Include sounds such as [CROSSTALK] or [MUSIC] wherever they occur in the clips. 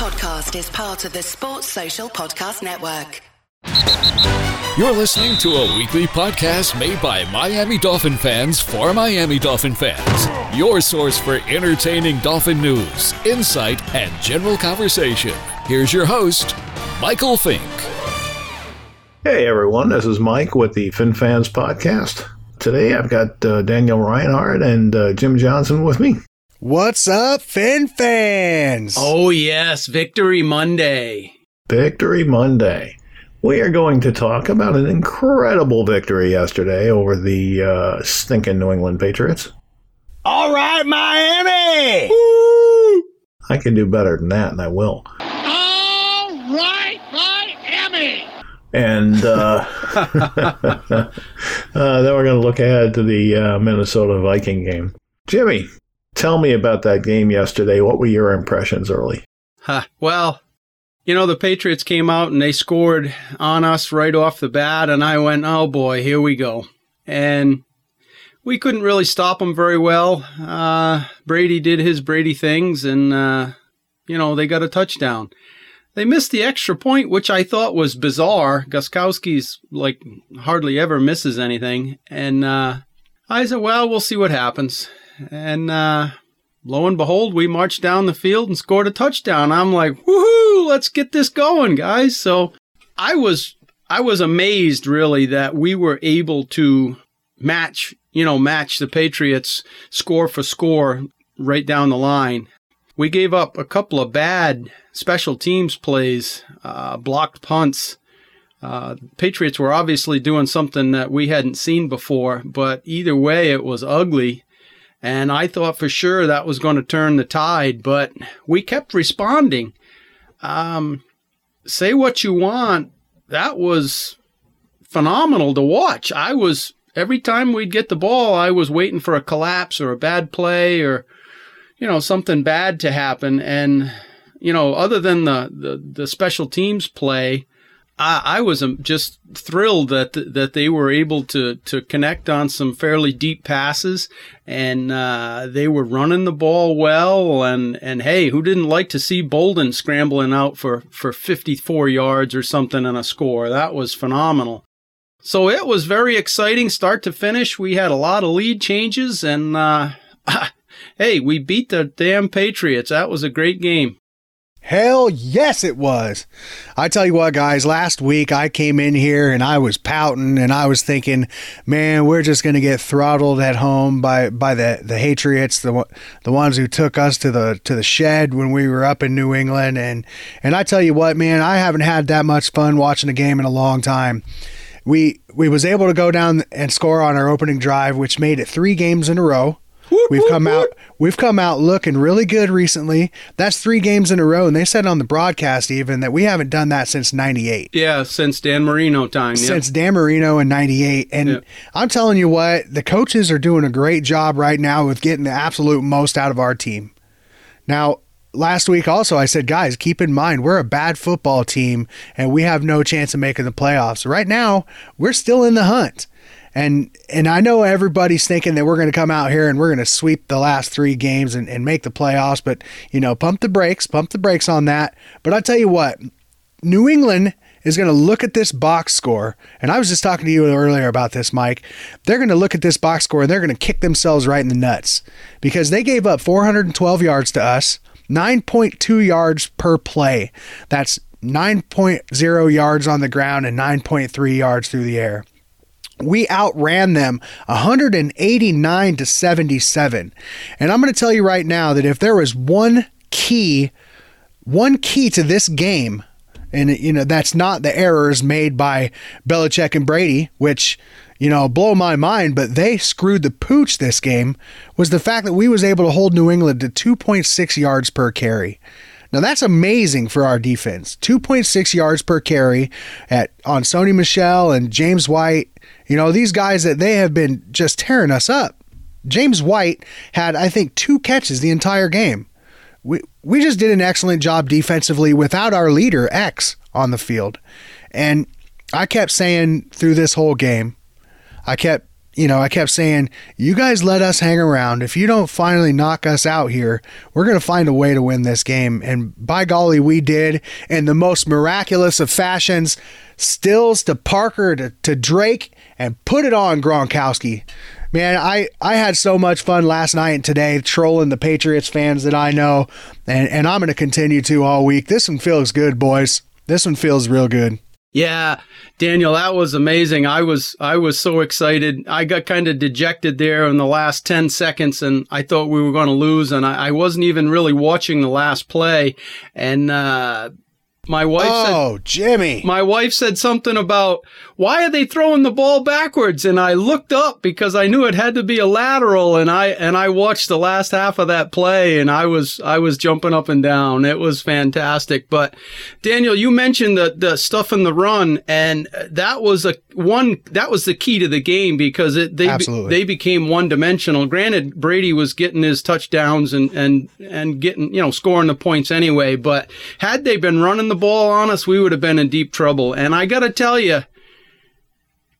podcast is part of the Sports Social Podcast Network. You're listening to a weekly podcast made by Miami Dolphin fans for Miami Dolphin fans. Your source for entertaining Dolphin news, insight, and general conversation. Here's your host, Michael Fink. Hey everyone, this is Mike with the Fin Fans Podcast. Today I've got uh, Daniel Rinehart and uh, Jim Johnson with me. What's up, Fin fans? Oh, yes, Victory Monday. Victory Monday. We are going to talk about an incredible victory yesterday over the uh, stinking New England Patriots. All right, Miami! Woo! I can do better than that, and I will. All right, Miami! And uh, [LAUGHS] uh, then we're going to look ahead to the uh, Minnesota Viking game. Jimmy, tell me about that game yesterday. What were your impressions early? Huh. Well, you know, the Patriots came out and they scored on us right off the bat, and I went, oh boy, here we go. And we couldn't really stop them very well. Uh, Brady did his Brady things, and, uh, you know, they got a touchdown. They missed the extra point, which I thought was bizarre. Gostkowski's like hardly ever misses anything. And uh, I said, well, we'll see what happens. And uh, lo and behold, we marched down the field and scored a touchdown. I'm like, woohoo, let's get this going, guys. So I was I was amazed really that we were able to match, you know, match the Patriots score for score right down the line. We gave up a couple of bad special teams plays, uh, blocked punts. Uh, Patriots were obviously doing something that we hadn't seen before, but either way, it was ugly. And I thought for sure that was going to turn the tide, but we kept responding. Um, say what you want. That was phenomenal to watch. I was, every time we'd get the ball, I was waiting for a collapse or a bad play or, you know, something bad to happen. And, you know, other than the, the, the special teams play, I, I was um, just thrilled that that they were able to to connect on some fairly deep passes, and uh, they were running the ball well. And and hey, who didn't like to see Bolden scrambling out for for 54 yards or something and a score? That was phenomenal. So it was very exciting, start to finish. We had a lot of lead changes, and uh, [LAUGHS] hey, we beat the damn Patriots. That was a great game. Hell yes, it was. I tell you what, guys, last week I came in here and I was pouting and I was thinking, man, we're just going to get throttled at home by, by the, the Patriots, the, the ones who took us to the, to the shed when we were up in New England. And, and I tell you what, man, I haven't had that much fun watching a game in a long time. We, we was able to go down and score on our opening drive, which made it three games in a row. We've come out we've come out looking really good recently. That's 3 games in a row and they said on the broadcast even that we haven't done that since 98. Yeah, since Dan Marino time. Yeah. Since Dan Marino in 98 and Yeah. I'm telling you what, the coaches are doing a great job right now with getting the absolute most out of our team. Now, last week also I said, guys, keep in mind we're a bad football team and we have no chance of making the playoffs. Right now, we're still in the hunt. And and I know everybody's thinking that we're going to come out here and we're going to sweep the last three games and, and make the playoffs, but you know, pump the brakes, pump the brakes on that. But I tell you what, New England is going to look at this box score, and I was just talking to you earlier about this, Mike. They're going to look at this box score and they're going to kick themselves right in the nuts because they gave up 412 yards to us, 9.2 yards per play. That's 9.0 yards on the ground and 9.3 yards through the air we outran them 189 to 77. And I'm going to tell you right now that if there was one key, one key to this game, and you know that's not the errors made by Belichick and Brady, which you know blow my mind, but they screwed the pooch this game. Was the fact that we was able to hold New England to 2.6 yards per carry. Now that's amazing for our defense. 2.6 yards per carry at on Sony Michel and James White. You know, these guys that they have been just tearing us up. James White had I think two catches the entire game. We we just did an excellent job defensively without our leader X on the field. And I kept saying through this whole game, I kept you know, I kept saying, you guys let us hang around. If you don't finally knock us out here, we're going to find a way to win this game. And by golly, we did in the most miraculous of fashions. Stills to Parker to, to Drake and put it on Gronkowski. Man, I, I had so much fun last night and today trolling the Patriots fans that I know, and, and I'm going to continue to all week. This one feels good, boys. This one feels real good. Yeah, Daniel, that was amazing. I was I was so excited. I got kind of dejected there in the last ten seconds, and I thought we were going to lose, and I, I, wasn't even really watching the last play. And uh, my wife oh, said, Jimmy. My wife said something about why are they throwing the ball backwards? And I looked up because I knew it had to be a lateral and I and I watched the last half of that play and I was I was jumping up and down. It was fantastic. But Daniel, you mentioned the the stuff in the run and that was a one that was the key to the game because it they Absolutely. they became one dimensional. Granted Brady was getting his touchdowns and and and getting, you know, scoring the points anyway, but had they been running the ball on us, we would have been in deep trouble. And I got to tell you,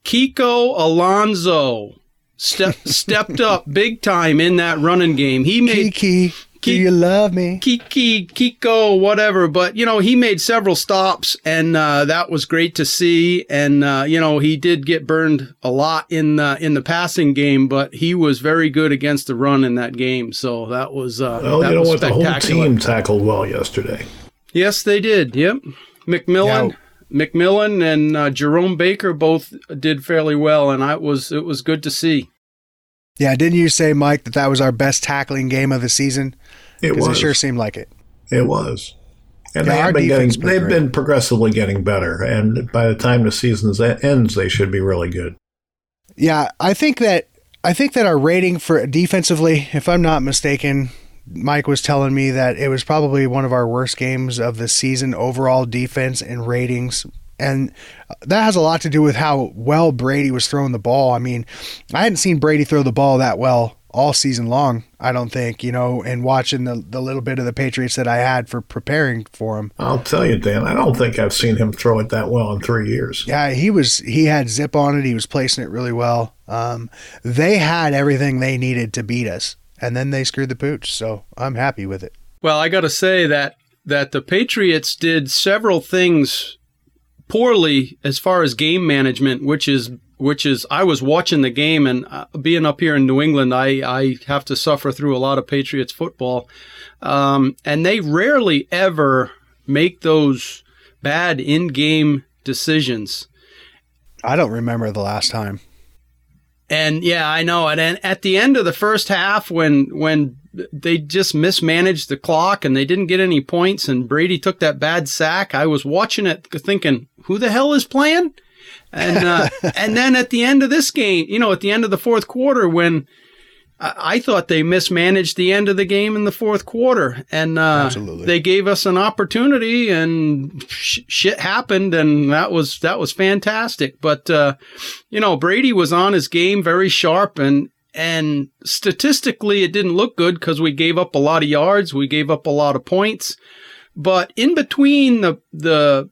Kiko Alonso step, [LAUGHS] stepped up big time in that running game. He made Kiki. Do you love me? Kiki, Kiko, whatever. But, you know, he made several stops and, uh, that was great to see. And, uh, you know, he did get burned a lot in, uh, in the passing game, but he was very good against the run in that game. So that was, uh, well, that you know was what? The whole team tackled well yesterday. Yes, they did. Yep. McMillan. Yeah. McMillan and uh, Jerome Baker both did fairly well, and I was it was good to see. Yeah, didn't you say, Mike, that that was our best tackling game of the season? It was. it sure seemed like it. It was. And Yeah, they our have been defense getting, been they've great. been progressively getting better. And by the time the season ends, they should be really good. Yeah, I think that I think that our rating for defensively, if I'm not mistaken, Mike was telling me that it was probably one of our worst games of the season overall defense and ratings. And that has a lot to do with how well Brady was throwing the ball. I mean, I hadn't seen Brady throw the ball that well all season long, I don't think, you know, and watching the, the little bit of the Patriots that I had for preparing for him. I'll tell you, Dan, I don't think I've seen him throw it that well in three years. Yeah, he was he had zip on it. He was placing it really well. Um, they had everything they needed to beat us, and then they screwed the pooch. So I'm happy with it. Well, I got to say that that the Patriots did several things poorly as far as game management, which is which is I was watching the game and uh, being up here in New England, I I have to suffer through a lot of Patriots football, um, and they rarely ever make those bad in-game decisions. I don't remember the last time. And yeah, I know. And at the end of the first half, when when they just mismanaged the clock and they didn't get any points, and Brady took that bad sack, I was watching it thinking, "Who the hell is playing?" And uh, [LAUGHS] and then at the end of this game, you know, at the end of the fourth quarter, when I, thought they mismanaged the end of the game in the fourth quarter, and uh, they gave us an opportunity, and sh- shit happened, and that was that was fantastic. But uh, you know, Brady was on his game, very sharp, and and statistically, it didn't look good because we gave up a lot of yards, we gave up a lot of points, but in between the the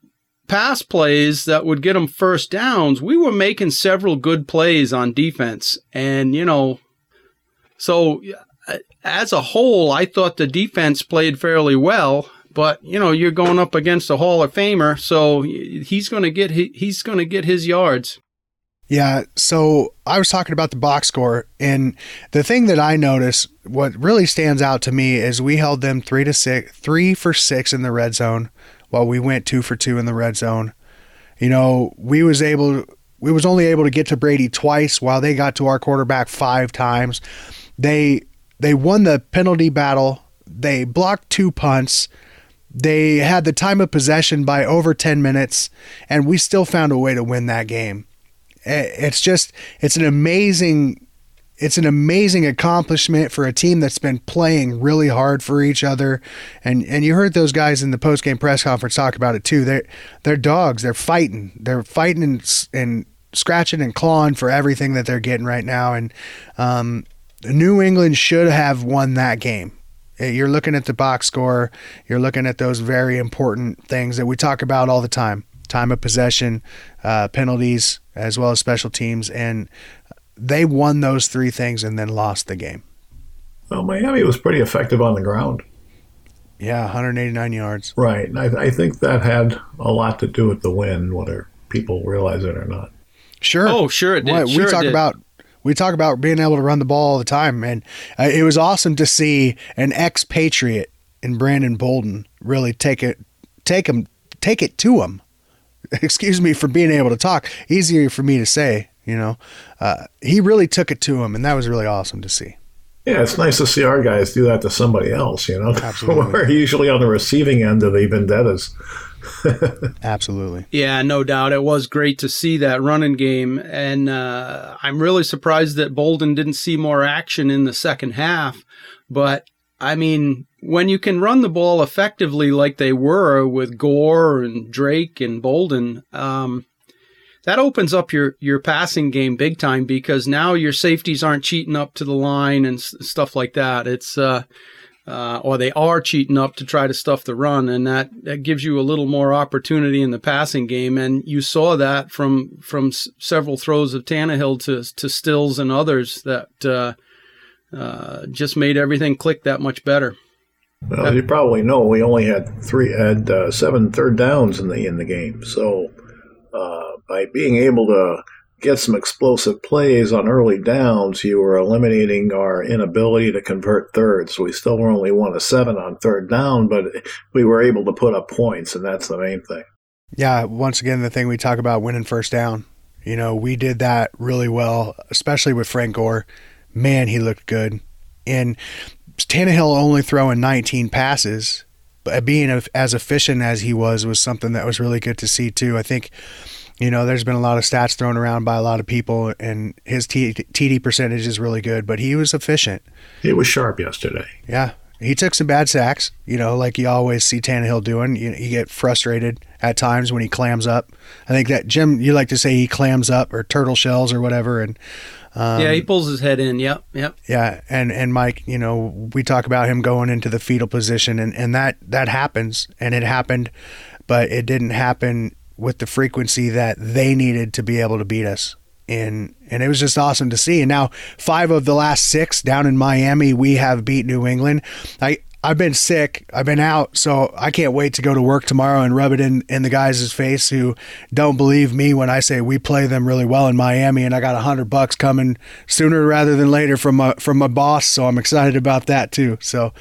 pass plays that would get them first downs, we were making several good plays on defense, and you know, so as a whole, I thought the defense played fairly well. But you know, you're going up against a Hall of Famer, so he's going to get he's going to get his yards. Yeah, so I was talking about the box score, and the thing that I noticed, what really stands out to me, is we held them three to six, three for six in the red zone, while we went two for two in the red zone. You know, we was able, we was only able to get to Brady twice, while they got to our quarterback five times. They they won the penalty battle. They blocked two punts. They had the time of possession by over 10 minutes, and we still found a way to win that game. It's just it's an amazing it's an amazing accomplishment for a team that's been playing really hard for each other. And and you heard those guys in the post game press conference talk about it too. They're they're dogs. They're fighting. They're fighting and, and scratching and clawing for everything that they're getting right now. And um, New England should have won that game you're looking at the box score you're looking at those very important things that we talk about all the time time of possession, uh, penalties, as well as special teams. And they won those three things and then lost the game. Well, Miami was pretty effective on the ground. Yeah, 189 yards. Right. And I, I think that had a lot to do with the win, whether people realize it or not. Sure. Oh, sure it did. What- Sure we it talk did. about we talk about being able to run the ball all the time, and uh, it was awesome to see an expatriate in Brandon Bolden really take it, take him, take it to him. [LAUGHS] Excuse me for being able to talk. Easier for me to say, you know. Uh, he really took it to him, and that was really awesome to see. Yeah, it's nice to see our guys do that to somebody else, you know? [LAUGHS] Absolutely. We're usually on the receiving end of the vendettas. [LAUGHS] Absolutely. Yeah, no doubt. It was great to see that running game. And uh, I'm really surprised that Bolden didn't see more action in the second half. But I mean, when you can run the ball effectively like they were with Gore and Drake and Bolden, um, that opens up your, your passing game big time because now your safeties aren't cheating up to the line and s- stuff like that. It's, uh, uh, or they are cheating up to try to stuff the run, and that, that gives you a little more opportunity in the passing game. And you saw that from from s- several throws of Tannehill to to Stills and others that uh, uh, just made everything click that much better. Well, as you probably know, we only had three, had uh, seven third downs in the in the game. So, uh, by being able to get some explosive plays on early downs, you were eliminating our inability to convert thirds. We still were only one of seven on third down, but we were able to put up points, and that's the main thing. Yeah, once again, the thing we talk about winning first down. You know, we did that really well, especially with Frank Gore. Man, he looked good. And Tannehill only throwing 19 passes, but being as efficient as he was was something that was really good to see too. I think, you know, there's been a lot of stats thrown around by a lot of people, and his T- TD percentage is really good, but he was efficient. It was sharp yesterday. Yeah. He took some bad sacks, you know, like you always see Tannehill doing. You, you get frustrated at times when he clams up. I think that Jim, you like to say he clams up or turtle shells or whatever. And um, yeah, he pulls his head in. Yep, yep. yeah, and and Mike, you know, we talk about him going into the fetal position, and and that that happens, and it happened, but it didn't happen with the frequency that they needed to be able to beat us. And and it was just awesome to see. And now five of the last six down in Miami, we have beat New England. I I've been sick. I've been out, so I can't wait to go to work tomorrow and rub it in in the guys' face who don't believe me when I say we play them really well in Miami, and I got a hundred bucks coming sooner rather than later from my from my boss. So I'm excited about that too. So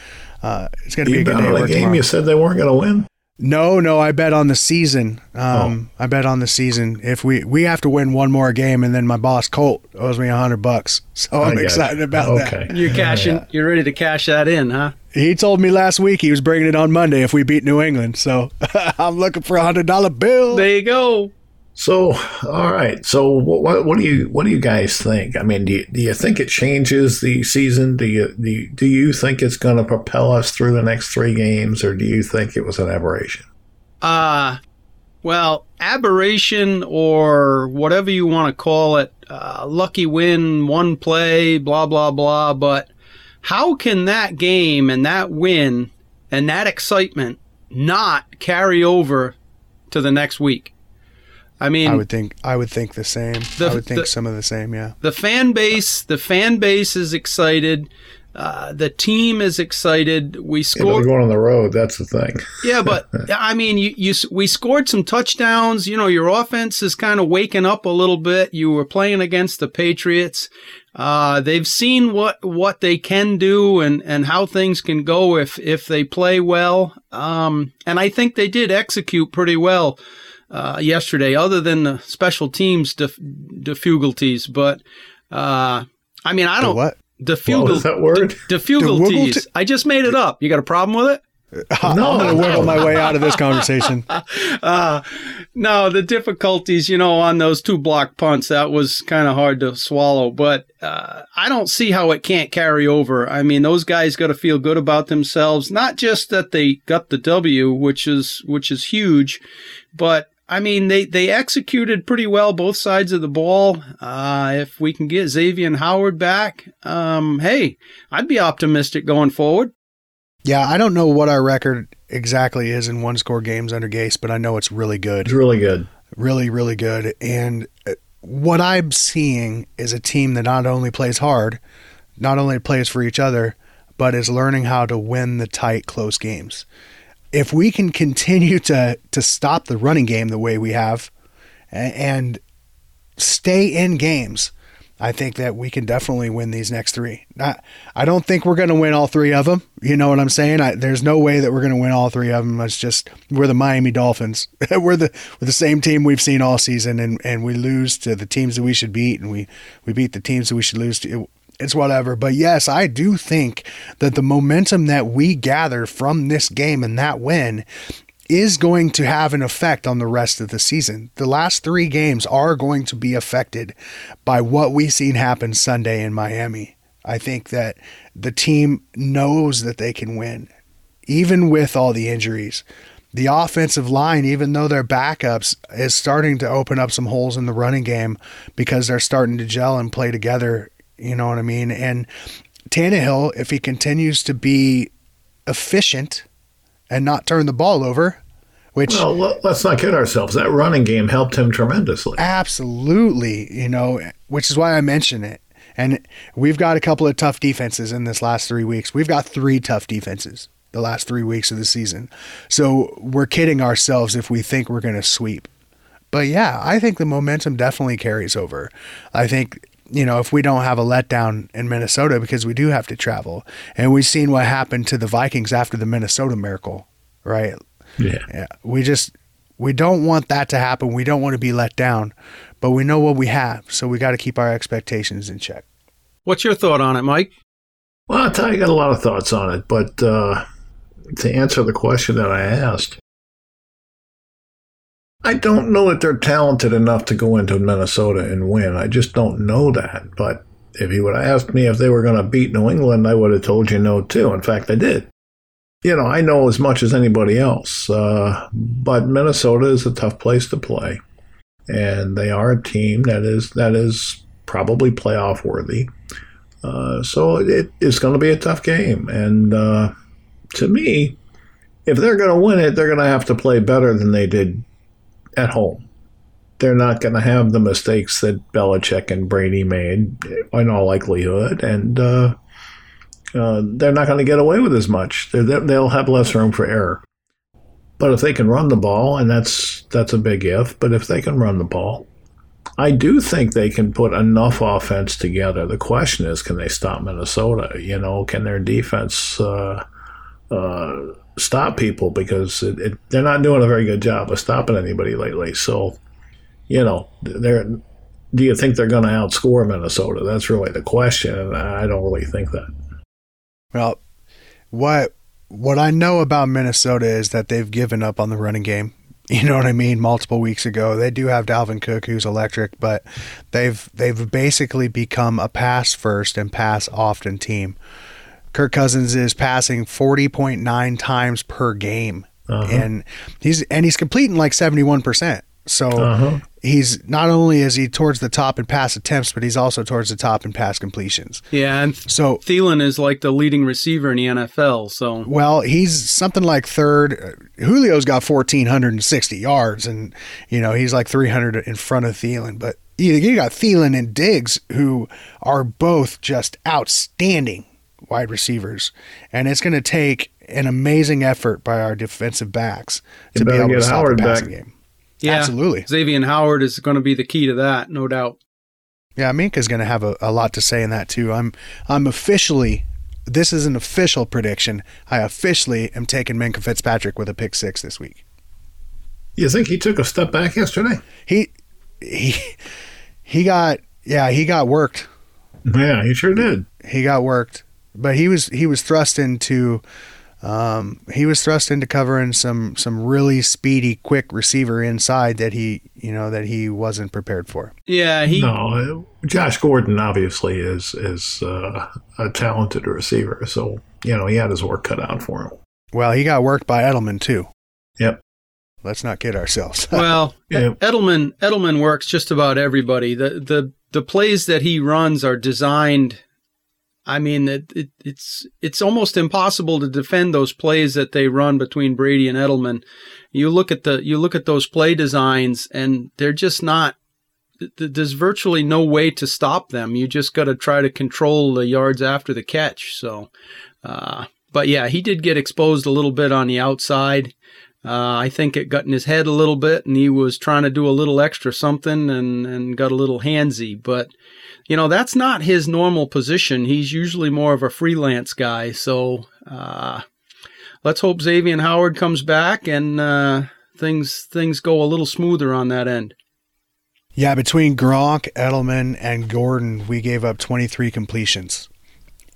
uh, it's going to be a good day game tomorrow. you said they weren't going to win? No, no, I bet on the season. Oh. Um, I bet on the season. If we we have to win one more game, and then my boss Colt owes me a hundred bucks, [LAUGHS] so I I'm got excited you. about okay. that. You're cashing. Yeah. You're ready to cash that in, huh? He told me last week he was bringing it on Monday if we beat New England. So [LAUGHS] I'm looking for a hundred dollar bill. There you go. So, all right. So, what, what do you what do you guys think? I mean, do you, do you think it changes the season? Do you do you, do you think it's going to propel us through the next three games, or do you think it was an aberration? Uh, well, aberration or whatever you want to call it, uh, lucky win, one play, blah, blah, blah. But how can that game and that win and that excitement not carry over to the next week? I mean, I would think I would think the same. The- I would think the- some of the same. Yeah. the fan base, the fan base is excited. Uh, the team is excited. We scored. we're going on the road. That's the thing. Yeah, but [LAUGHS] I mean, you, you we scored some touchdowns. You know, your offense is kind of waking up a little bit. You were playing against the Patriots. Uh, they've seen what what they can do and and how things can go if if they play well. Um, and I think they did execute pretty well uh, yesterday, other than the special teams def- difficulties. But uh, I mean, I don't what? What was that word? difficulties. Difficulty- I just made it up. You got a problem with it? [LAUGHS] No, I'm gonna wiggle my way out of this conversation. [LAUGHS] Uh, no, the difficulties, you know, on those two block punts, that was kind of hard to swallow. But uh, I don't see how it can't carry over. I mean, those guys got to feel good about themselves. Not just that they got the W, which is which is huge, but I mean, they, they executed pretty well both sides of the ball. Uh, if we can get Xavier and Howard back, um, hey, I'd be optimistic going forward. Yeah, I don't know what our record exactly is in one score games under Gase, but I know it's really good. It's really good. really really good and uh, what I'm seeing is a team that not only plays hard, not only plays for each other, but is learning how to win the tight, close games. If we can continue to to stop the running game the way we have, and stay in games, I think that we can definitely win these next three. I, I don't think we're going to win all three of them. You know what I'm saying? I, there's no way that we're going to win all three of them. It's just we're the Miami Dolphins. [LAUGHS] we're the we're the same team we've seen all season, and, and we lose to the teams that we should beat, and we we beat the teams that we should lose to. It's whatever. But yes, I do think that the momentum that we gather from this game and that win is going to have an effect on the rest of the season. The last three games are going to be affected by what we've seen happen Sunday in Miami. I think that the team knows that they can win, even with all the injuries. The offensive line, even though they're backups, is starting to open up some holes in the running game because they're starting to gel and play together. You know what I mean? And Tannehill, if he continues to be efficient and not turn the ball over. Which well, let's not kid ourselves. That running game helped him tremendously. Absolutely, you know, which is why I mention it. And we've got a couple of tough defenses in this last three weeks. We've got three tough defenses the last three weeks of the season. So we're kidding ourselves if we think we're going to sweep. But yeah, I think the momentum definitely carries over. I think you know, if we don't have a letdown in Minnesota because we do have to travel. And we've seen what happened to the Vikings after the Minnesota miracle, right? Yeah. Yeah. We just we don't want that to happen. We don't want to be let down, but we know what we have, so we got to keep our expectations in check. What's your thought on it, Mike? Well, I'll tell you, I got a lot of thoughts on it, but uh, to answer the question that I asked, I don't know that they're talented enough to go into Minnesota and win. I just don't know that. But if you would have asked me if they were going to beat New England, I would have told you no, too. In fact, I did. You know, I know as much as anybody else. Uh, but Minnesota is a tough place to play. And they are a team that is that is probably playoff worthy. Uh, so it is going to be a tough game. And uh, to me, if they're going to win it, they're going to have to play better than they did at home. They're not going to have the mistakes that Belichick and Brady made, in all likelihood, and uh, uh, they're not going to get away with as much. they will have less room for error. But if they can run the ball, and that's that's a big if, but if they can run the ball, I do think they can put enough offense together. The question is, can they stop Minnesota? You know, can their defense uh, uh, stop people because it, it, they're not doing a very good job of stopping anybody lately. So, you know, they're. Do you think they're going to outscore Minnesota? That's really the question, and I don't really think that. Well, what what I know about Minnesota is that they've given up on the running game. [LAUGHS] You know what I mean? Multiple weeks ago, they do have Dalvin Cook, who's electric, but they've they've basically become a pass first and pass often team. Kirk Cousins is passing 40.9 times per game. Uh-huh. And he's and he's completing like 71%. So uh-huh. he's not only is he towards the top in pass attempts, but he's also towards the top in pass completions. Yeah, and so Thielen is like the leading receiver in the NFL. So well, he's something like third. Julio's got fourteen hundred and sixty yards, and you know he's like three hundred in front of Thielen. But you, you got Thielen and Diggs, who are both just outstanding wide receivers, and it's going to take an amazing effort by our defensive backs to be able to stop Howard the passing back. game. Yeah, absolutely. Xavier Howard is going to be the key to that, no doubt. Yeah, Minkah's going to have a, a lot to say in that too. I'm I'm officially this is an official prediction. I officially am taking Minkah Fitzpatrick with a pick six this week. You think he took a step back yesterday? He he he got yeah he got worked. Yeah, he sure did. He got worked but he was he was thrust into um, he was thrust into covering some some really speedy, quick receiver inside that he you know that he wasn't prepared for. Yeah, he no. Josh Gordon obviously is is uh, a talented receiver, so you know he had his work cut out for him. Well, he got worked by Edelman too. Yep. Let's not kid ourselves. [LAUGHS] well, Edelman Edelman works just about everybody. The the the plays that he runs are designed I mean, it, it, it's it's almost impossible to defend those plays that they run between Brady and Edelman. You look at the you look at those play designs, and they're just not th- there's virtually no way to stop them. You just got to try to control the yards after the catch. So, uh, but yeah, he did get exposed a little bit on the outside. Uh, I think it got in his head a little bit, and he was trying to do a little extra something and, and got a little handsy. But, you know, that's not his normal position. He's usually more of a freelance guy. So uh, let's hope Xavier Howard comes back and uh, things things go a little smoother on that end. Yeah, between Gronk, Edelman, and Gordon, we gave up 23 completions.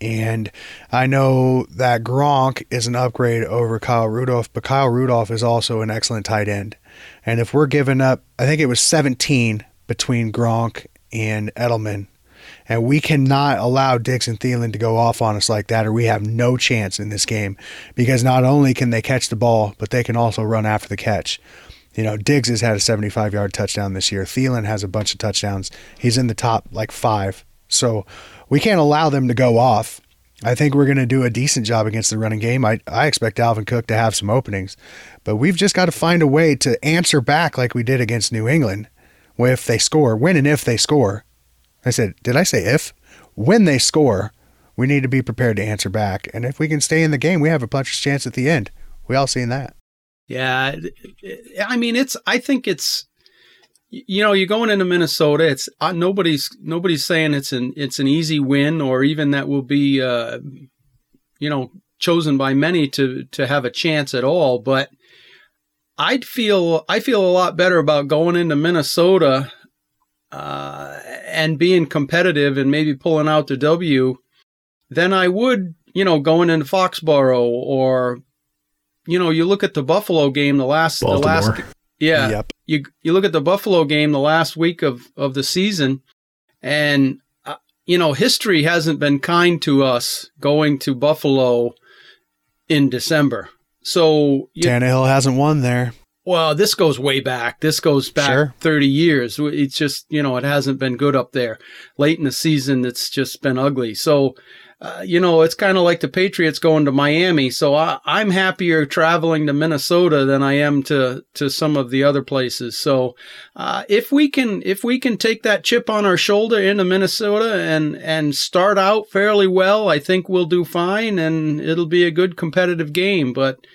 And I know that Gronk is an upgrade over Kyle Rudolph, but Kyle Rudolph is also an excellent tight end. And if we're giving up, I think it was 17 between Gronk and Edelman, and we cannot allow Diggs and Thielen to go off on us like that, or we have no chance in this game because not only can they catch the ball, but they can also run after the catch. You know, Diggs has had a 75 yard touchdown this year. Thielen has a bunch of touchdowns. He's in the top like five. So we can't allow them to go off. I think we're going to do a decent job against the running game. I, I expect Dalvin Cook to have some openings, but we've just got to find a way to answer back like we did against New England if they score, when and if they score. I said, did I say if? When they score, we need to be prepared to answer back. And if we can stay in the game, we have a puncher's chance at the end. We all seen that. Yeah, I mean, it's. I think it's. You know, you're going into Minnesota. It's uh, nobody's nobody's saying it's an it's an easy win, or even that will be, uh, you know, chosen by many to to have a chance at all. But I'd feel I feel a lot better about going into Minnesota uh, and being competitive and maybe pulling out the W then I would, you know, going into Foxborough or you know, you look at the Buffalo game the last Baltimore. the last yeah. Yep. You you look at the Buffalo game the last week of of the season and uh, you know, history hasn't been kind to us going to Buffalo in December. So you, Tannehill hasn't won there. Well, this goes way back. This goes back Sure. 30 years. It's just, you know, it hasn't been good up there. Late in the season, it's just been ugly. So, uh, you know, it's kind of like the Patriots going to Miami. So I, I'm happier traveling to Minnesota than I am to, to some of the other places. So, uh, if we can, if we can take that chip on our shoulder into Minnesota and, and start out fairly well, I think we'll do fine and it'll be a good competitive game. But,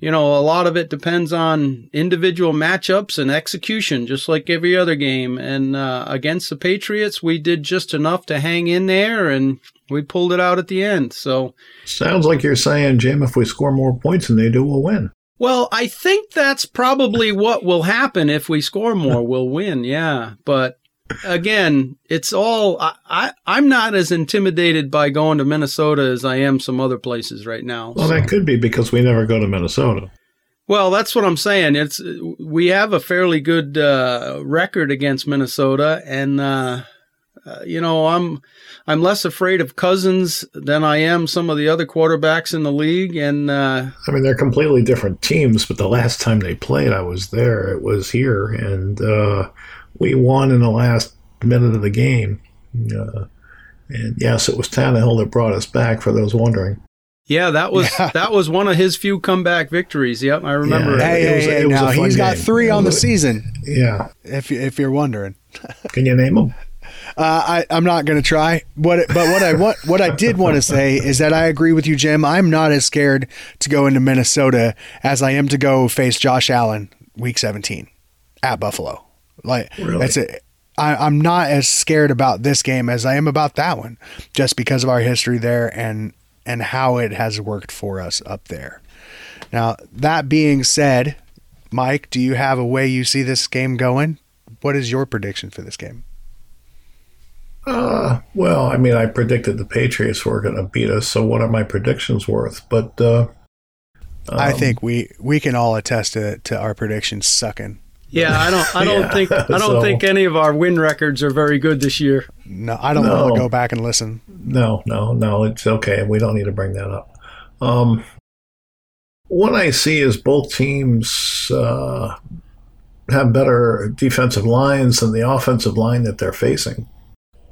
you know, a lot of it depends on individual matchups and execution, just like every other game. And uh, against the Patriots, we did just enough to hang in there, and we pulled it out at the end. So, Sounds like you're saying, Jim, if we score more points than they do, we'll win. well, I think that's probably what will happen if we score more. [LAUGHS] We'll win, yeah. But again, it's all I, I I'm not as intimidated by going to Minnesota as I am some other places right now. Well, so. that could be because we never go to Minnesota. Well, that's what I'm saying. It's we have a fairly good uh, record against Minnesota, and uh, uh, you know I'm I'm less afraid of Cousins than I am some of the other quarterbacks in the league. And uh, I mean, they're completely different teams, but the last time they played, I was there. It was here, and uh, we won in the last minute of the game. Uh, and yes, it was Tannehill that brought us back. For those wondering, yeah, that was Yeah. that was one of his few comeback victories. Yep, I remember. Yeah. Hey, it was- hey, hey, was now fun he's got game. three on the season. yeah. If you, if you're wondering, [LAUGHS] Can you name them? uh, I I'm not going to try. What but what I want what I did want to say is that I agree with you, Jim. I'm not as scared to go into Minnesota as I am to go face Josh Allen week 17 at Buffalo. Like Really? that's it. I, I'm not as scared about this game as I am about that one, just because of our history there and and how it has worked for us up there. Now that being said, Mike, do you have a way you see this game going? What is your prediction for this game? Uh, well, I mean, I predicted the Patriots were going to beat us, so what are my predictions worth? But uh, I um, think we we can all attest to, to our predictions sucking. Yeah, I don't I don't [LAUGHS] Yeah, think I don't so- think any of our win records are very good this year. No, I don't No. want to go back and listen. No, no, no. It's okay. We don't need to bring that up. Um, what I see is both teams uh, have better defensive lines than the offensive line that they're facing.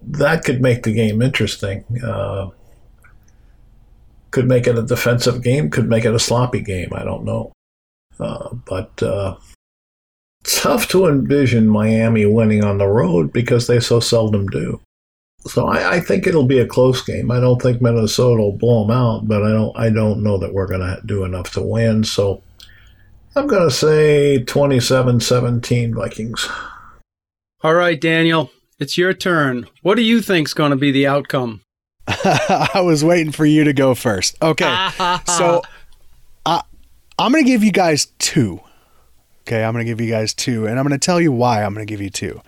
That could make the game interesting. Uh, could make it a defensive game. Could make it a sloppy game. I don't know. Uh, but uh, tough to envision Miami winning on the road because they so seldom do. So I, I, think it'll be a close game. I don't think Minnesota will blow them out, but I don't. I don't know that we're going to do enough to win. So I'm going to say 27-17 Vikings. All right, Daniel, it's your turn. What do you think's going to be the outcome? [LAUGHS] I was waiting for you to go first. Okay, [LAUGHS] so I, I'm going to give you guys two. Okay, I'm going to give you guys two, and I'm going to tell you why I'm going to give you two.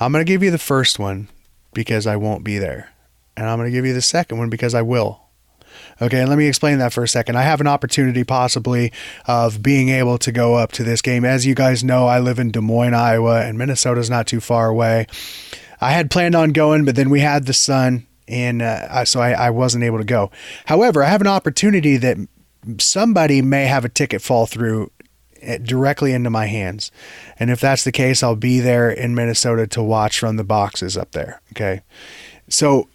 I'm going to give you the first one because I won't be there, and I'm going to give you the second one because I will. Okay, let me explain that for a second. I have an opportunity possibly of being able to go up to this game. As you guys know, I live in Des Moines, Iowa, and Minnesota's not too far away. I had planned on going, but then we had the son, and uh, so I, I wasn't able to go. However, I have an opportunity that somebody may have a ticket fall through Eh, directly into my hands. And if that's the case, I'll be there in Minnesota to watch from the boxes up there. Okay. So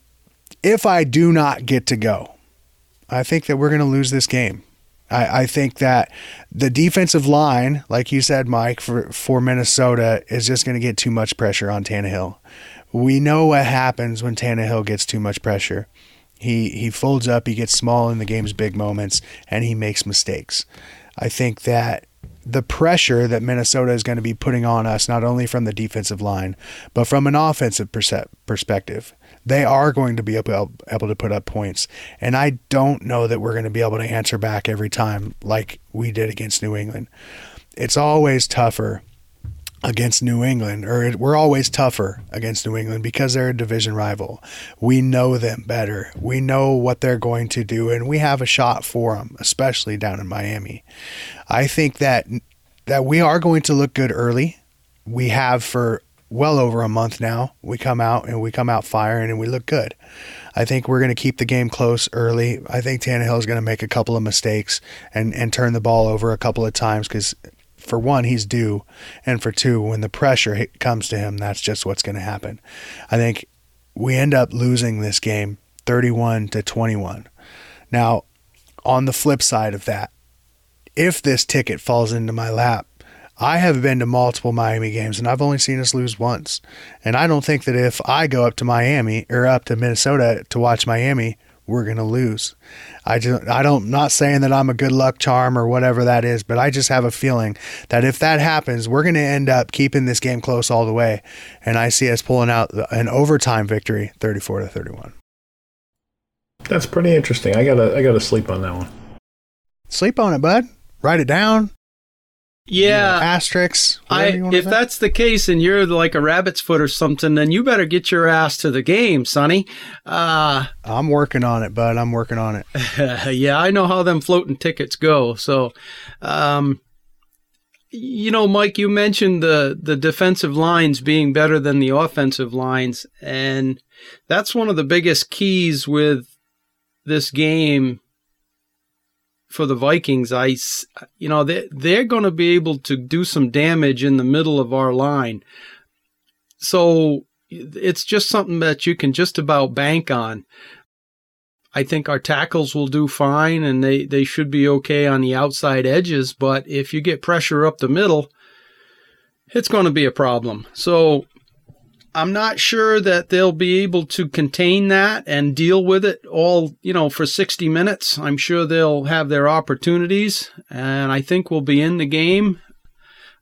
if I do not get to go, I think that we're going to lose this game. I, I think that the defensive line, like you said, Mike, for, for Minnesota is just going to get too much pressure on Tannehill. We know what happens when Tannehill gets too much pressure. He he folds up, he gets small in the game's big moments, and he makes mistakes. I think that the pressure that Minnesota is going to be putting on us, not only from the defensive line, but from an offensive perspective. They are going to be able, able to put up points. And I don't know that we're going to be able to answer back every time like we did against New England. It's always tougher against New England, or we're always tougher against New England because they're a division rival. We know them better. We know what they're going to do, and we have a shot for them, especially down in Miami. I think that that we are going to look good early. We have for well over a month now. We come out and we come out firing and we look good. I think we're going to keep the game close early. I think Tannehill is going to make a couple of mistakes and, and turn the ball over a couple of times because for one, he's due, and for two, when the pressure comes to him, that's just what's going to happen. I think we end up losing this game 31 to 21. Now, on the flip side of that, if this ticket falls into my lap, I have been to multiple Miami games and I've only seen us lose once. And I don't think that if I go up to Miami or up to Minnesota to watch Miami, we're going to lose. I just I don't not saying that I'm a good luck charm or whatever that is, but I just have a feeling that if that happens, we're going to end up keeping this game close all the way, and I see us pulling out an overtime victory, 34 to 31. That's pretty interesting. I gotta I gotta sleep on that one. Sleep on it, bud. Write it down. Yeah, you know, asterisks. I, if that's the case, and you're like a rabbit's foot or something, then you better get your ass to the game, Sonny. Uh, I'm working on it, bud. I'm working on it. [LAUGHS] yeah, I know how them floating tickets go. So, um, you know, Mike, you mentioned the the defensive lines being better than the offensive lines, and that's one of the biggest keys with this game for the Vikings, I, you know, they, they're going to be able to do some damage in the middle of our line. So it's just something that you can just about bank on. I think our tackles will do fine and they, they should be okay on the outside edges. But if you get pressure up the middle, it's going to be a problem. So I'm not sure that they'll be able to contain that and deal with it all, you know, for 60 minutes. I'm sure they'll have their opportunities and I think we'll be in the game.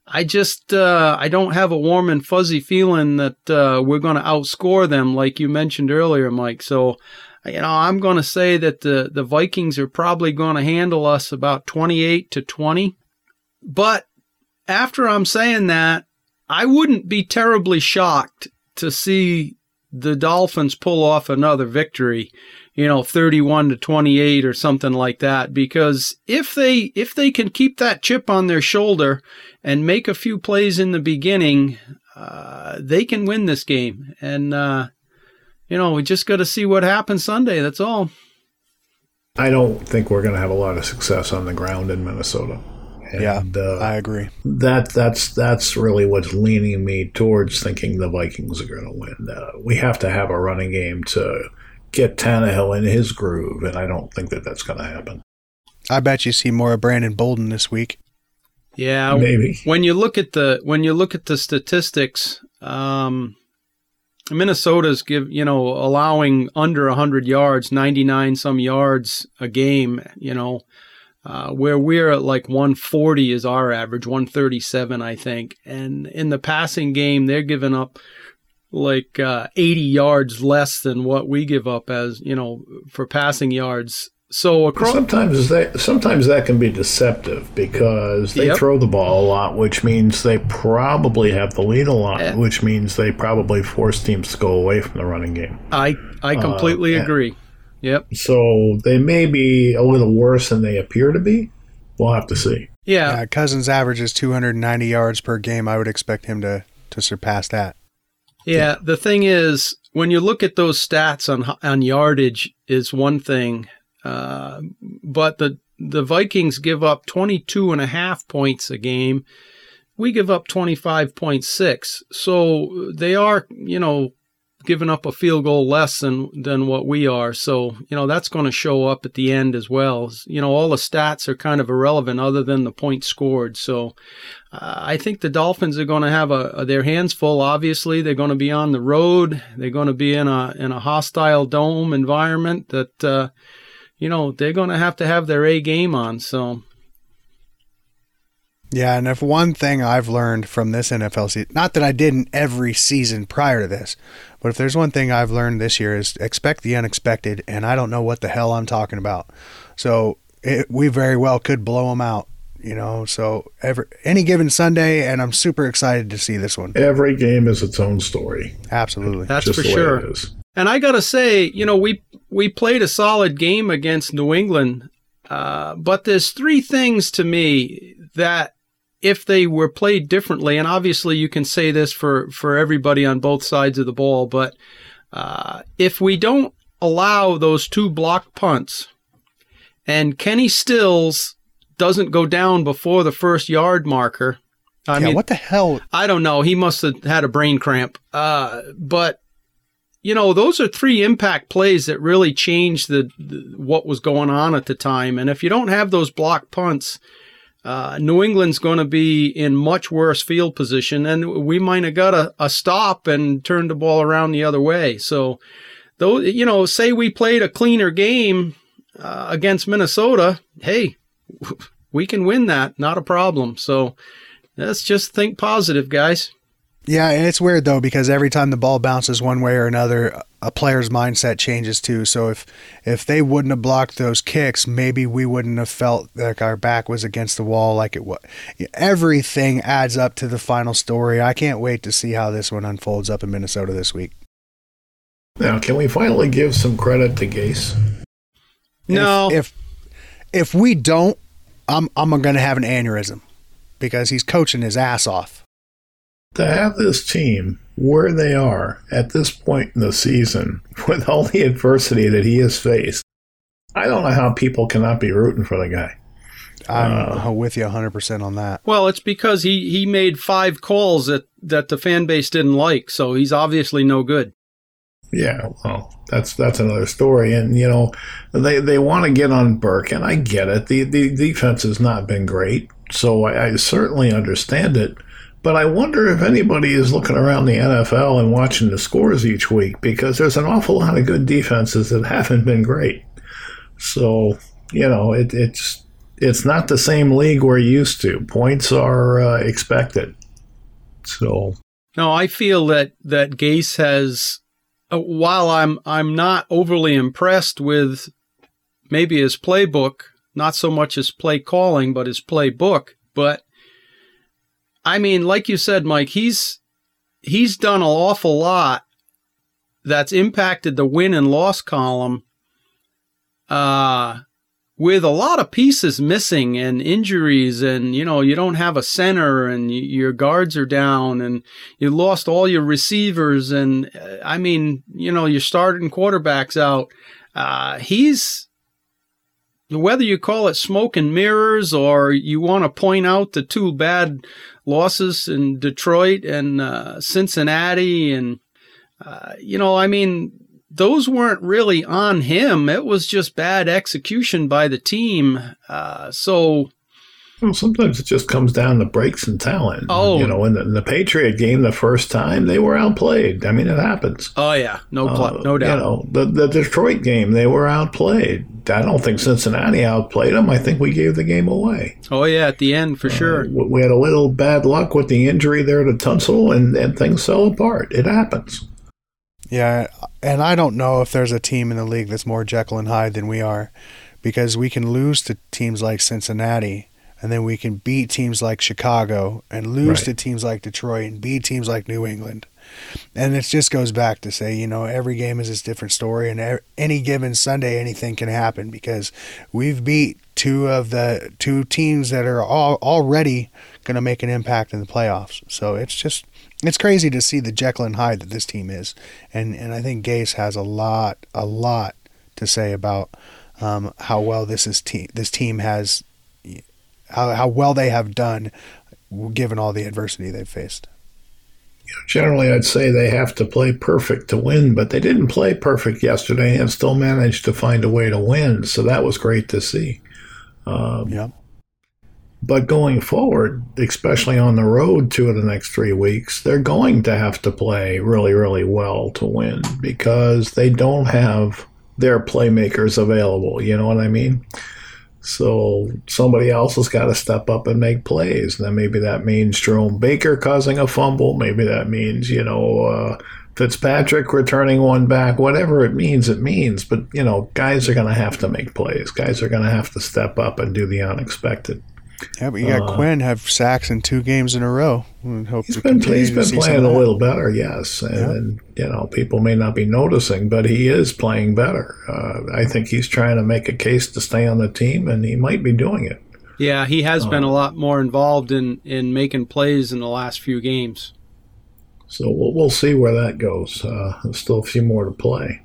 I just, uh, I don't have a warm and fuzzy feeling that uh, we're going to outscore them like you mentioned earlier, Mike. So, you know, I'm going to say that the, the Vikings are probably going to handle us about 28 to 20. But after I'm saying that, I wouldn't be terribly shocked to see the Dolphins pull off another victory, you know, 31 to 28 or something like that because if they if they can keep that chip on their shoulder and make a few plays in the beginning, uh, they can win this game. And uh, you know, we just got to see what happens Sunday, that's all. I don't think we're going to have a lot of success on the ground in Minnesota. And, yeah, uh, I agree. That that's that's really what's leaning me towards thinking the Vikings are going to win. Uh, we have to have a running game to get Tannehill in his groove, and I don't think that that's going to happen. I bet you see more of Brandon Bolden this week. Yeah, maybe. When you look at the when you look at the statistics, um, Minnesota's give you know allowing under hundred yards, ninety nine some yards a game. You know, uh, where we're at like one forty is our average, one thirty seven I think, and in the passing game they're giving up like uh, 80 yards less than what we give up as you know for passing yards so across sometimes that sometimes that can be deceptive because they Yep. throw the ball a lot, which means they probably have the lead a lot, Yeah. which means they probably force teams to go away from the running game. i i completely yeah. agree yep So they may be a little worse than they appear to be. We'll have to see. yeah Uh, Cousins averages 290 yards per game. I would expect him to to surpass that. Yeah, the thing is, when you look at those stats on on yardage, is one thing, uh, but the the Vikings give up 22 and a half points a game. We give up 25.6. So they are, you know, giving up a field goal less than than what we are. So, you know, that's going to show up at the end as well. You know, all the stats are kind of irrelevant other than the points scored. So, uh, I think the Dolphins are going to have a, a- their hands full. Obviously, they're going to be on the road. They're going to be in a in a hostile dome environment that uh, you know they're going to have to have their A game on. So Yeah, and if one thing I've learned from this NFL season, not that I didn't every season prior to this, but if there's one thing I've learned this year is expect the unexpected, and I don't know what the hell I'm talking about. So it, we very well could blow them out, you know. So every any given Sunday, and I'm super excited to see this one. Every game is its own story. Absolutely. that's just for the way sure. it is. And I got to say, you know, we we played a solid game against New England, uh, but there's three things to me that if they were played differently, and obviously you can say this for for everybody on both sides of the ball, but uh, if we don't allow those two block punts, and Kenny Stills doesn't go down before the first yard marker, I yeah, mean, what the hell? I don't know. He must have had a brain cramp. Uh, but you know, those are three impact plays that really changed the, the what was going on at the time. And if you don't have those block punts, uh, New England's going to be in much worse field position, and we might have got a, a stop and turned the ball around the other way. So, though, you know, say we played a cleaner game uh, against Minnesota, hey, [LAUGHS] we can win that, not a problem. So, let's just think positive, guys. Yeah, and it's weird though because every time the ball bounces one way or another, a player's mindset changes too. So if if they wouldn't have blocked those kicks, maybe we wouldn't have felt like our back was against the wall like it was. Everything adds up to the final story. I can't wait to see how this one unfolds up in Minnesota this week. Now, can we finally give some credit to Gase? No, If if we don't, I'm I'm going to have an aneurysm because he's coaching his ass off. To have this team where they are at this point in the season, [LAUGHS] with all the adversity that he has faced, I don't know how people cannot be rooting for the guy. I'm uh, with you 100% on that. Well, it's because he, he made five calls that, that the fan base didn't like, so he's obviously no good. Yeah, well, that's that's another story. And you know, they they want to get on Burke, and I get it. The the defense has not been great, so I, I certainly understand it. But I wonder if anybody is looking around the NFL and watching the scores each week because there's an awful lot of good defenses that haven't been great. So you know, it, it's it's not the same league we're used to. Points are uh, expected. So No, I feel that, that Gase has, uh, while I'm, I'm not overly impressed with maybe his playbook, not so much his play calling, but his playbook, but I mean, like you said, Mike, he's, he's done an awful lot that's impacted the win and loss column uh, with a lot of pieces missing and injuries, and you know, you don't have a center, and y- your guards are down, and you lost all your receivers, and uh, I mean, you know, your starting quarterbacks out. Uh, he's whether you call it smoke and mirrors or you want to point out the two bad losses in Detroit and uh, Cincinnati, and uh, you know, I mean, those weren't really on him. It was just bad execution by the team. Uh, so, Well, sometimes it just comes down to breaks and talent. Oh. you know, in the, in the Patriot game the first time they were outplayed. I mean, it happens. Oh yeah, no pl- Uh, no doubt. You know, the the Detroit game they were outplayed. I don't think Cincinnati outplayed them. I think we gave the game away. oh yeah, at the end for sure. We we had a little bad luck with the injury there to Tunsil, and, and things fell apart. It happens. Yeah, and I don't know if there's a team in the league that's more Jekyll and Hyde than we are, because we can lose to teams like Cincinnati, and then we can beat teams like Chicago, and lose Right. to teams like Detroit, and beat teams like New England. And it just goes back to say, you know, every game is a different story, and any given Sunday, anything can happen because we've beat two of the two teams that are all already going to make an impact in the playoffs. So it's just it's crazy to see the Jekyll and Hyde that this team is, and and I think Gase has a lot a lot to say about um, how well this is team this team has how how well they have done given all the adversity they've faced. Generally, I'd say they have to play perfect to win, but they didn't play perfect yesterday and still managed to find a way to win. So that was great to see. Um, yeah. But going forward, especially on the road two of the next three weeks, they're going to have to play really, really well to win because they don't have their playmakers available. You know what I mean? So somebody else has got to step up and make plays. Then maybe that means Jerome Baker causing a fumble. Maybe that means you know uh, Fitzpatrick returning one back. Whatever it means, it means. But you know, guys are going to have to make plays. Guys are going to have to step up and do the unexpected. Yeah, but you got Quinn have sacks in two games in a row. We hope Uh, He's to been continue he's to been playing a little better, yes, and, Yeah. and you know people may not be noticing, but he is playing better. Uh, I think he's trying to make a case to stay on the team, and he might be doing it. Yeah, he has been a Uh, lot more involved in in making plays in the last few games. So we'll, we'll see where that goes. Uh, there's still a few more to play.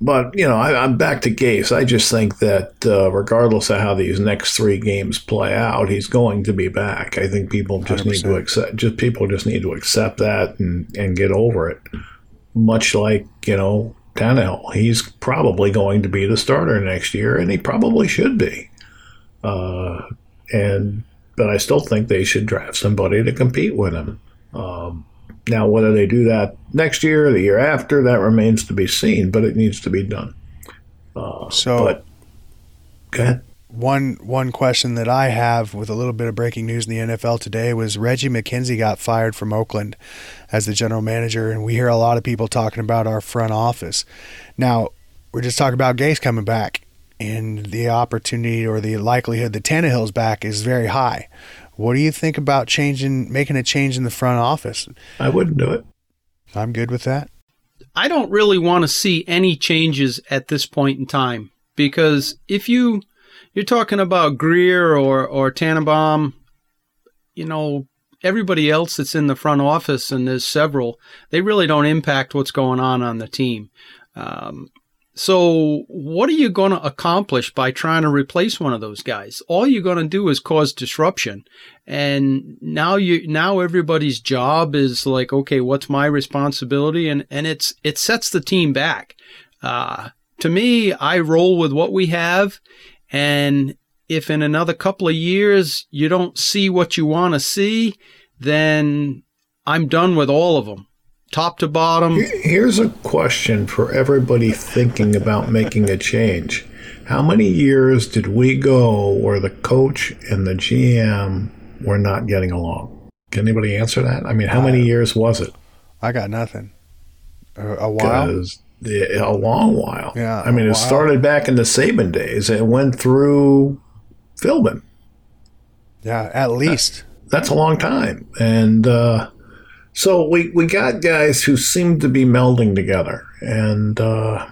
But, you know, I, I'm back to Gase. I just think that uh, regardless of how these next three games play out, he's going to be back. I think people just need to accept. Just people just need to accept that and, and get over it. Much like you know Tannehill, he's probably going to be the starter next year, and he probably should be. Uh, and but I still think they should draft somebody to compete with him. Um, now, whether they do that next year or the year after, that remains to be seen, but it needs to be done. Uh, so But go ahead. one one question that I have with a little bit of breaking news in the NFL today was Reggie McKenzie got fired from Oakland as the general manager, and we hear a lot of people talking about our front office. Now we're just talking about Gase coming back, and the opportunity or the likelihood that Tannehill's back is very high. What do you think about changing, making a change in the front office? I wouldn't do it. I'm good with that. I don't really want to see any changes at this point in time because if you you're talking about Grier or or Tannenbaum, you know everybody else that's in the front office and there's several, they really don't impact what's going on on the team. Um, so what are you going to accomplish by trying to replace one of those guys? All you're going to do is cause disruption. And now you now everybody's job is like, okay, what's my responsibility? And and it's it sets the team back. Uh, to me, I roll with what we have, and if in another couple of years you don't see what you want to see, then I'm done with all of them, top to bottom. Here's a question for everybody thinking about making a change. How many years did we go where the coach and the GM were not getting along? Can anybody answer that? I mean, how many years was it? I got nothing. A, a while. A long while. Yeah, I mean, it while. started back in the Saban days and went through Philbin. Yeah, at least. That's a long time. And uh, so we, we got guys who seem to be melding together. And uh,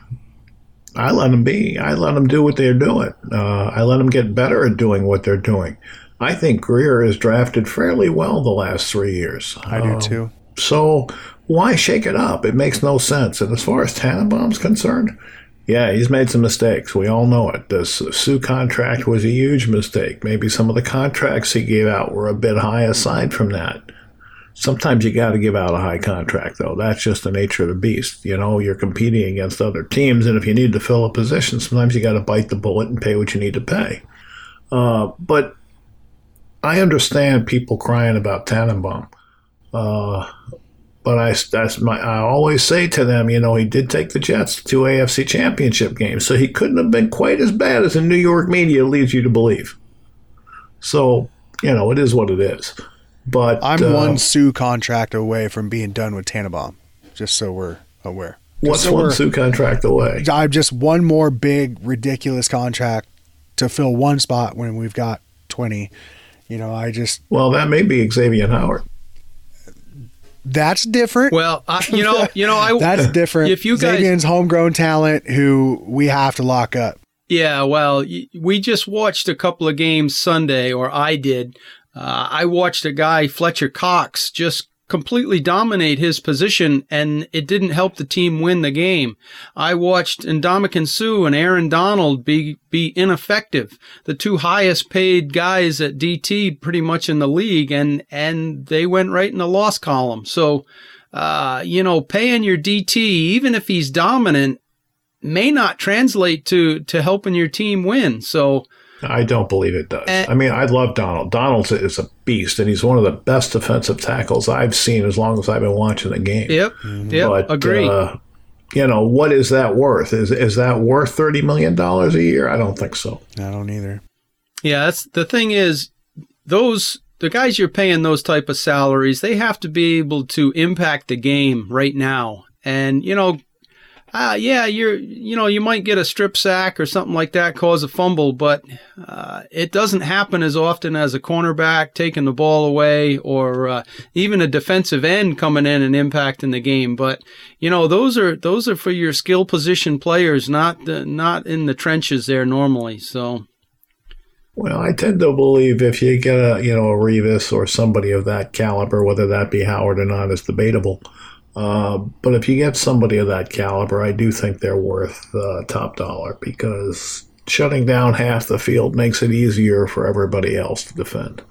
I let them be. I let them do what they're doing. Uh, I let them get better at doing what they're doing. I think Grier has drafted fairly well the last three years. I do Um, too. So why shake it up? It makes no sense. And as far as Tannenbaum's concerned, yeah, he's made some mistakes. We all know it. The Suh contract was a huge mistake. Maybe some of the contracts he gave out were a bit high aside from that. Sometimes you got to give out a high contract, though. That's just the nature of the beast. You know, you're competing against other teams, and if you need to fill a position, sometimes you got to bite the bullet and pay what you need to pay. Uh, but I understand people crying about Tannenbaum. Uh, but I, that's my, I always say to them, you know, he did take the Jets to two AFC championship games, so he couldn't have been quite as bad as the New York media leads you to believe. So, you know, it is what it is. But I'm uh, one Suh contract away from being done with Tannenbaum, just so we're aware. Just What's so one we're- Suh contract away? I'm just one more big ridiculous contract to fill one spot when we've got 20. You know, I just Well, that may be Xavier Howard. that's different. Well, I, you know, you know, I [LAUGHS] that's [LAUGHS] different. If you guys, Xavier's homegrown talent who we have to lock up. Yeah, well, we just watched a couple of games Sunday, or I did. Uh, I watched a guy, Fletcher Cox, just completely dominate his position, and it didn't help the team win the game. I watched Ndamukong Suh and Aaron Donald be be ineffective, the two highest paid guys at DT pretty much in the league, and and they went right in the loss column. So, uh, you know, paying your DT, even if he's dominant, may not translate to to helping your team win. So I don't believe it does. Eh. I mean, I love Donald. Donald is a beast, and he's one of the best defensive tackles I've seen as long as I've been watching the game. yep, yep, But, agree. uh, you know, what is that worth? Is is that worth thirty million dollars a year? I don't think so. I don't either. yeah, that's the thing is those the guys you're paying those type of salaries, they have to be able to impact the game right now. And you know, uh, yeah, you're you know you might get a strip sack or something like that, cause a fumble, but uh, it doesn't happen as often as a cornerback taking the ball away or uh, even a defensive end coming in and impacting the game. But you know those are those are for your skill position players, not the, not in the trenches there normally. So Well, I tend to believe if you get a you know a Revis or somebody of that caliber, whether that be Howard or not, is debatable. Uh, but if you get somebody of that caliber, I do think they're worth uh, top dollar because shutting down half the field makes it easier for everybody else to defend.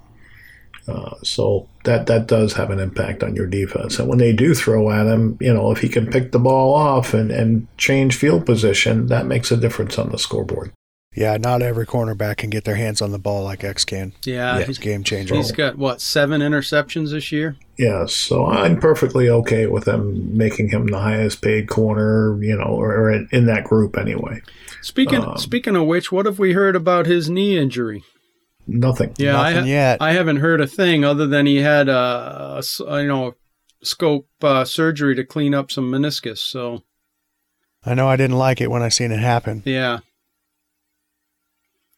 Uh, so that that does have an impact on your defense. And when they do throw at him, you know, if he can pick the ball off and, and change field position, that makes a difference on the scoreboard. Yeah, not every cornerback can get their hands on the ball like X can. yeah, It's a game changer. he's got what seven interceptions this year. Yeah, so I'm perfectly okay with them making him the highest paid corner, you know, or, or in, in that group anyway. Speaking Um, speaking of which, what have we heard about his knee injury? Nothing. Yeah, I, ha- yet. I haven't heard a thing other than he had a you know scope uh, surgery to clean up some meniscus. So I know I didn't like it when I seen it happen. yeah,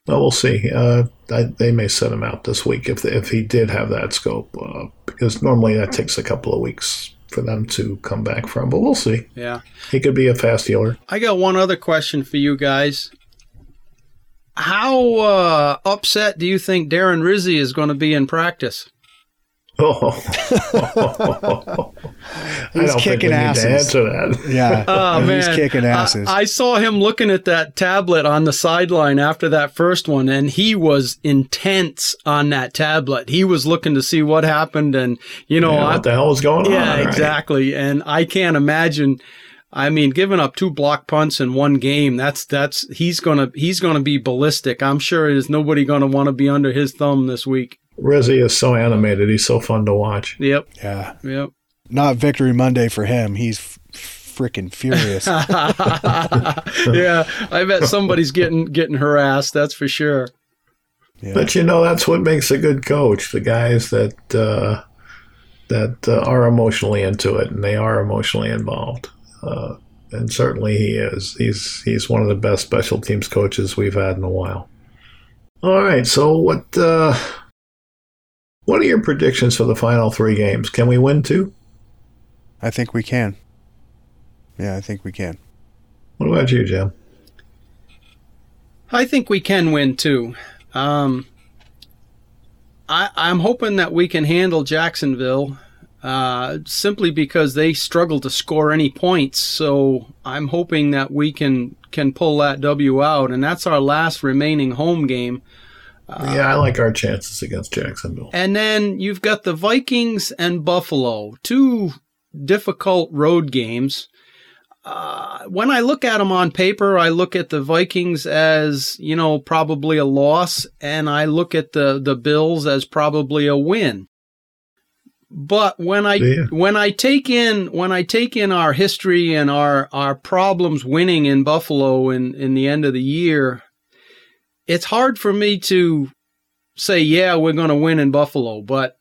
Well, we'll see. Uh, I, they may set him out this week if if he did have that scope, uh, because normally that takes a couple of weeks for them to come back from. But we'll see. yeah. He could be a fast healer. I got one other question for you guys. How uh, upset do you think Darren Rizzi is going to be in practice? Oh, [LAUGHS] I He's don't think we kicking need asses. to answer that. Yeah. [LAUGHS] Oh he's man, kicking asses. I, I saw him looking at that tablet on the sideline after that first one, and he was intense on that tablet. He was looking to see what happened, and you know, Yeah, I, what the hell is going yeah, on? right? exactly. And I can't imagine. I mean, giving up two block punts in one game, that's that's he's gonna he's gonna be ballistic. I'm sure there's nobody gonna want to be under his thumb this week. Rizzi is so animated. He's so fun to watch. Yep, yeah. yep. Not Victory Monday for him. He's f- freaking furious. [LAUGHS] yeah, I bet somebody's getting getting harassed. That's for sure. Yeah. But you know, that's what makes a good coach. The guys that uh, that uh, are emotionally into it and they are emotionally involved. Uh, and certainly he is. He's he's one of the best special teams coaches we've had in a while. All right. So what uh, what are your predictions for the final three games? Can we win two? I think we can. Yeah, I think we can. What about you, Jim? I think we can win too. Um, I, I'm hoping that we can handle Jacksonville uh, simply because they struggle to score any points. So I'm hoping that we can can pull that W out, and that's our last remaining home game. Yeah, I like our chances against Jacksonville. And then you've got the Vikings and Buffalo, two difficult road games. uh, when I look at them on paper, I look at the Vikings as you know probably a loss, and I look at the the Bills as probably a win. But when I Yeah. when I take in when I take in our history and our our problems winning in Buffalo in in the end of the year, it's hard for me to say yeah we're going to win in Buffalo, but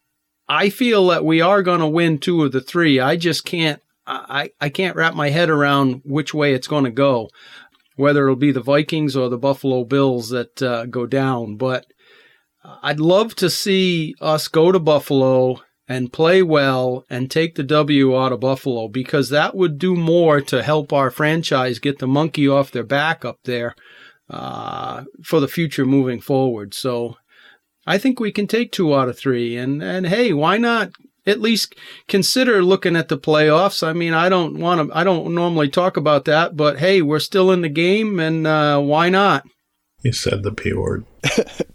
I feel that we are going to win two of the three. I just can't I I can't wrap my head around which way it's going to go, whether it'll be the Vikings or the Buffalo Bills that uh, go down. But I'd love to see us go to Buffalo and play well and take the W out of Buffalo because that would do more to help our franchise get the monkey off their back up there uh, for the future moving forward. So I think we can take two out of three. And, and hey, why not at least consider looking at the playoffs? I mean, I don't want to, I don't normally talk about that, but hey, we're still in the game and uh, why not? You said the P word. [LAUGHS]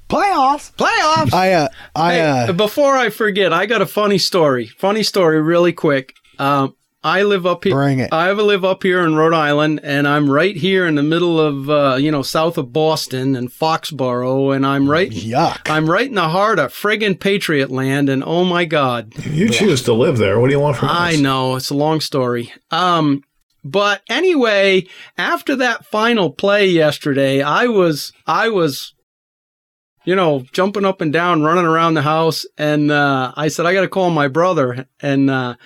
Playoffs. Playoffs! I uh, I Hey, uh, before I forget, I got a funny story. Funny story, really quick. Um, I live up here. Bring it. I live up here in Rhode Island, and I'm right here in the middle of, uh, you know, south of Boston and Foxborough, and I'm right. yuck. I'm right in the heart of friggin' Patriot land, and oh my God, You choose to live there. What do you want from I us? know it's a long story. Um, but anyway, after that final play yesterday, I was I was, you know, jumping up and down, running around the house, and uh, I said I got to call my brother. And uh,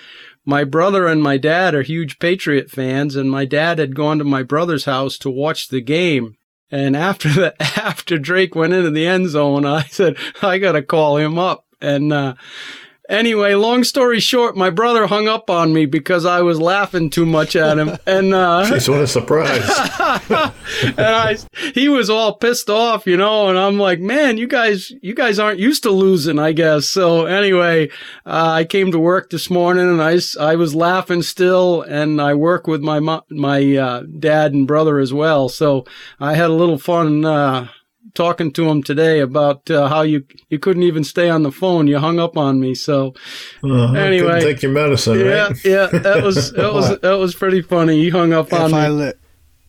my brother and my dad are huge Patriot fans, and my dad had gone to my brother's house to watch the game. And after the [LAUGHS] after Drake went into the end zone, I said I got to call him up. And uh, Anyway, long story short, my brother hung up on me because I was laughing too much at him, [LAUGHS] and uh, Jeez, what a surprise. [LAUGHS] and I, he was all pissed off, you know. And I'm like, man, you guys, you guys aren't used to losing, I guess. So anyway, uh, I came to work this morning, and I, I was laughing still, and I work with my mo- my uh, dad and brother as well. So I had a little fun. Uh, Talking to him today about uh, how you you couldn't even stay on the phone. You hung up on me. So Uh, Anyway. take your medicine, yeah, right? yeah, that was [LAUGHS] that was that was pretty funny. He hung up on if me. I li-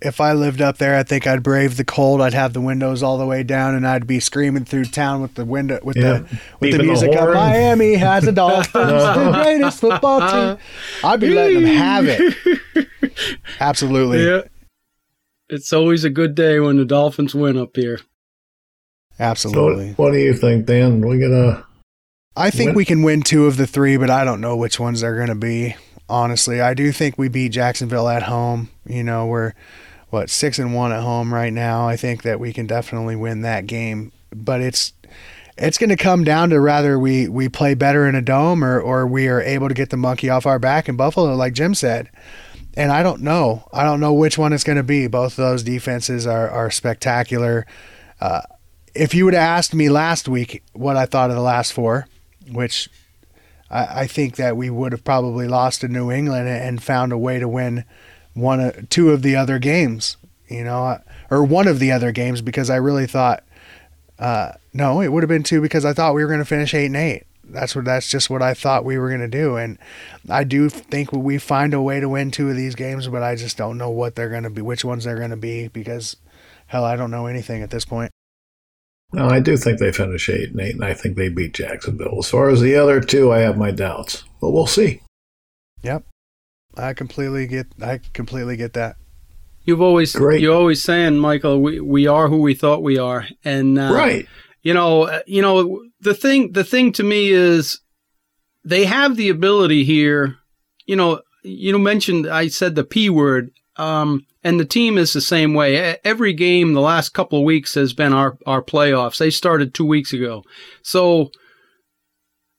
if I lived up there, I think I'd brave the cold. I'd have the windows all the way down, and I'd be screaming through town with the window with Yeah. the with the Beeping the music up. horn. Miami has a [LAUGHS] Dolphins, the greatest football [LAUGHS] team. I'd be letting them have it. Absolutely. Yeah. It's always a good day when the Dolphins win up here. So, Absolutely. what do you think, Dan? We gonna I think Win- we can win two of the three, but I don't know which ones they're going to be. Honestly, I do think we beat Jacksonville at home. You know, we're what six and one at home right now. I think that we can definitely win that game, but it's it's going to come down to rather we we play better in a dome or or we are able to get the monkey off our back in Buffalo, like Jim said. And I don't know. I don't know which one it's going to be. Both of those defenses are are spectacular. Uh, if you would have asked me last week what I thought of the last four, which I, I think that we would have probably lost to New England and found a way to win one, of, two of the other games, you know, or one of the other games because I really thought, uh, no, it would have been two because I thought we were going to finish eight and eight. That's what. That's just what I thought we were going to do, and I do think we find a way to win two of these games, but I just don't know what they're going to be, which ones they're going to be, because hell, I don't know anything at this point. No, I do think they finish eight and eight, and I think they beat Jacksonville. As far as the other two, I have my doubts, but we'll see. Yep, I completely get. I completely get that. You've always Great. you're always saying, Michael, we, we are who we thought we are, and uh, right. you know, uh, you know, the thing, the thing to me is they have the ability here. You know, you mentioned I said the p word, um, and the team is the same way. Every game the last couple of weeks has been our our playoffs. They started two weeks ago, so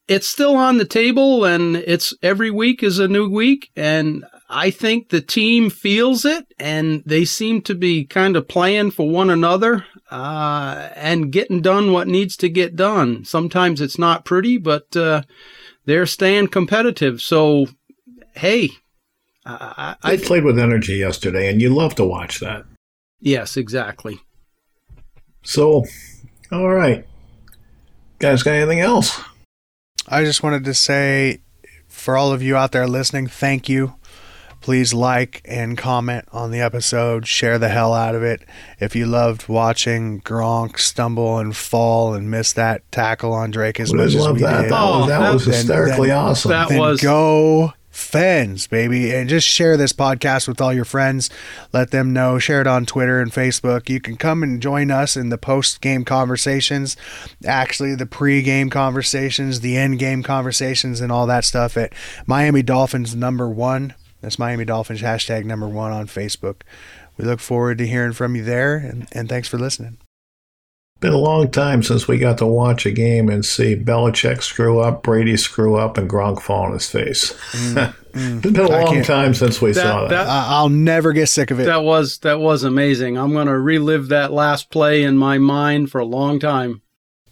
it's still on the table, and it's every week is a new week, and I think the team feels it, and they seem to be kind of playing for one another uh, and getting done what needs to get done. Sometimes it's not pretty, but uh, they're staying competitive. So, hey, I, I, They played with energy yesterday, and you love to watch that. yes, exactly. So, all right. Guys, got anything else? I just wanted to say for all of you out there listening, thank you. Please like and comment on the episode. Share the hell out of it. If you loved watching Gronk stumble and fall and miss that tackle on Drake as We much as love we that. did, That was, Oh, that that- was hysterically then- awesome. that- then was- go Fens, baby. And just share this podcast with all your friends. Let them know. Share it on Twitter and Facebook. You can come and join us in the post game conversations, actually, the pre game conversations, the end game conversations, and all that stuff at Miami Dolphins number one. That's Miami Dolphins hashtag number one on Facebook. We look forward to hearing from you there, and, and thanks for listening. Been a long time since we got to watch a game and see Belichick screw up, Brady screw up, and Gronk fall on his face. it's [LAUGHS] been a Mm, long time since we That- saw that. that- I- I'll never get sick of it. That was that was amazing. I'm gonna relive that last play in my mind for a long time.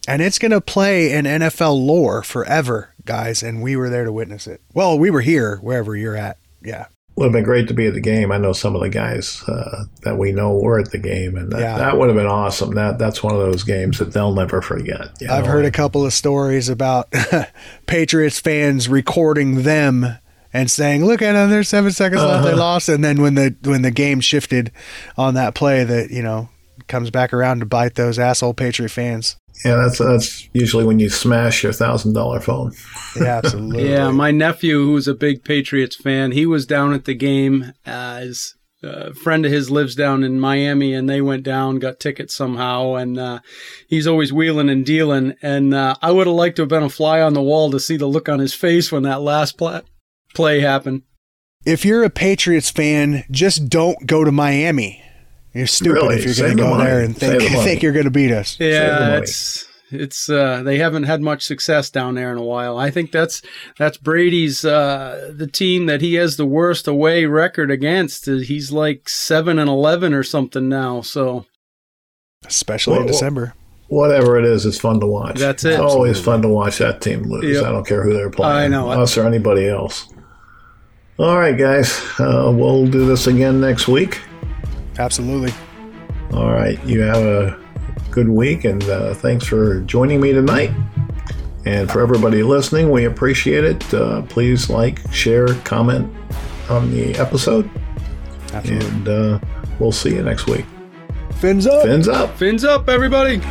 And it's going to play in NFL lore forever, guys. And we were there to witness it. Well, we were here, wherever you're at. Yeah. Would have been great to be at the game. I know some of the guys uh, that we know were at the game, and that, Yeah. that would have been awesome. That that's one of those games that they'll never forget. you I've heard a couple of stories about [LAUGHS] Patriots fans recording them and saying, "Look at them, there's seven seconds left, they Uh-huh. lost." And then when the when the game shifted on that play, that you know comes back around to bite those asshole Patriot fans. Yeah, that's that's usually when you smash your thousand dollar phone. Yeah, absolutely. [LAUGHS] Yeah, my nephew, who's a big Patriots fan, he was down at the game. Uh, his uh, friend of his lives down in Miami, and they went down, got tickets somehow, and uh, he's always wheeling and dealing. And uh, I would have liked to have been a fly on the wall to see the look on his face when that last pla- play happened. if you're a Patriots fan, just don't go to Miami. You're stupid Really? if you're going to go money. there and think the think you're going to beat us. Yeah, it's it's uh, they haven't had much success down there in a while. I think that's that's Brady's uh, the team that he has the worst away record against. He's like seven and eleven or something now. So especially in Well, well- December. Whatever it is, it's fun to watch. That's it. It's always fun to watch that team lose. Yep. I don't care who they're playing, I know. us or anybody else. All right, guys, uh, we'll do this again next week. Absolutely. All right, you have a good week, and uh, thanks for joining me tonight. And for everybody listening, we appreciate it. Uh, please like, share, comment on the episode, Absolutely. and uh, we'll see you next week. Fins up. Fins up. fins up, everybody.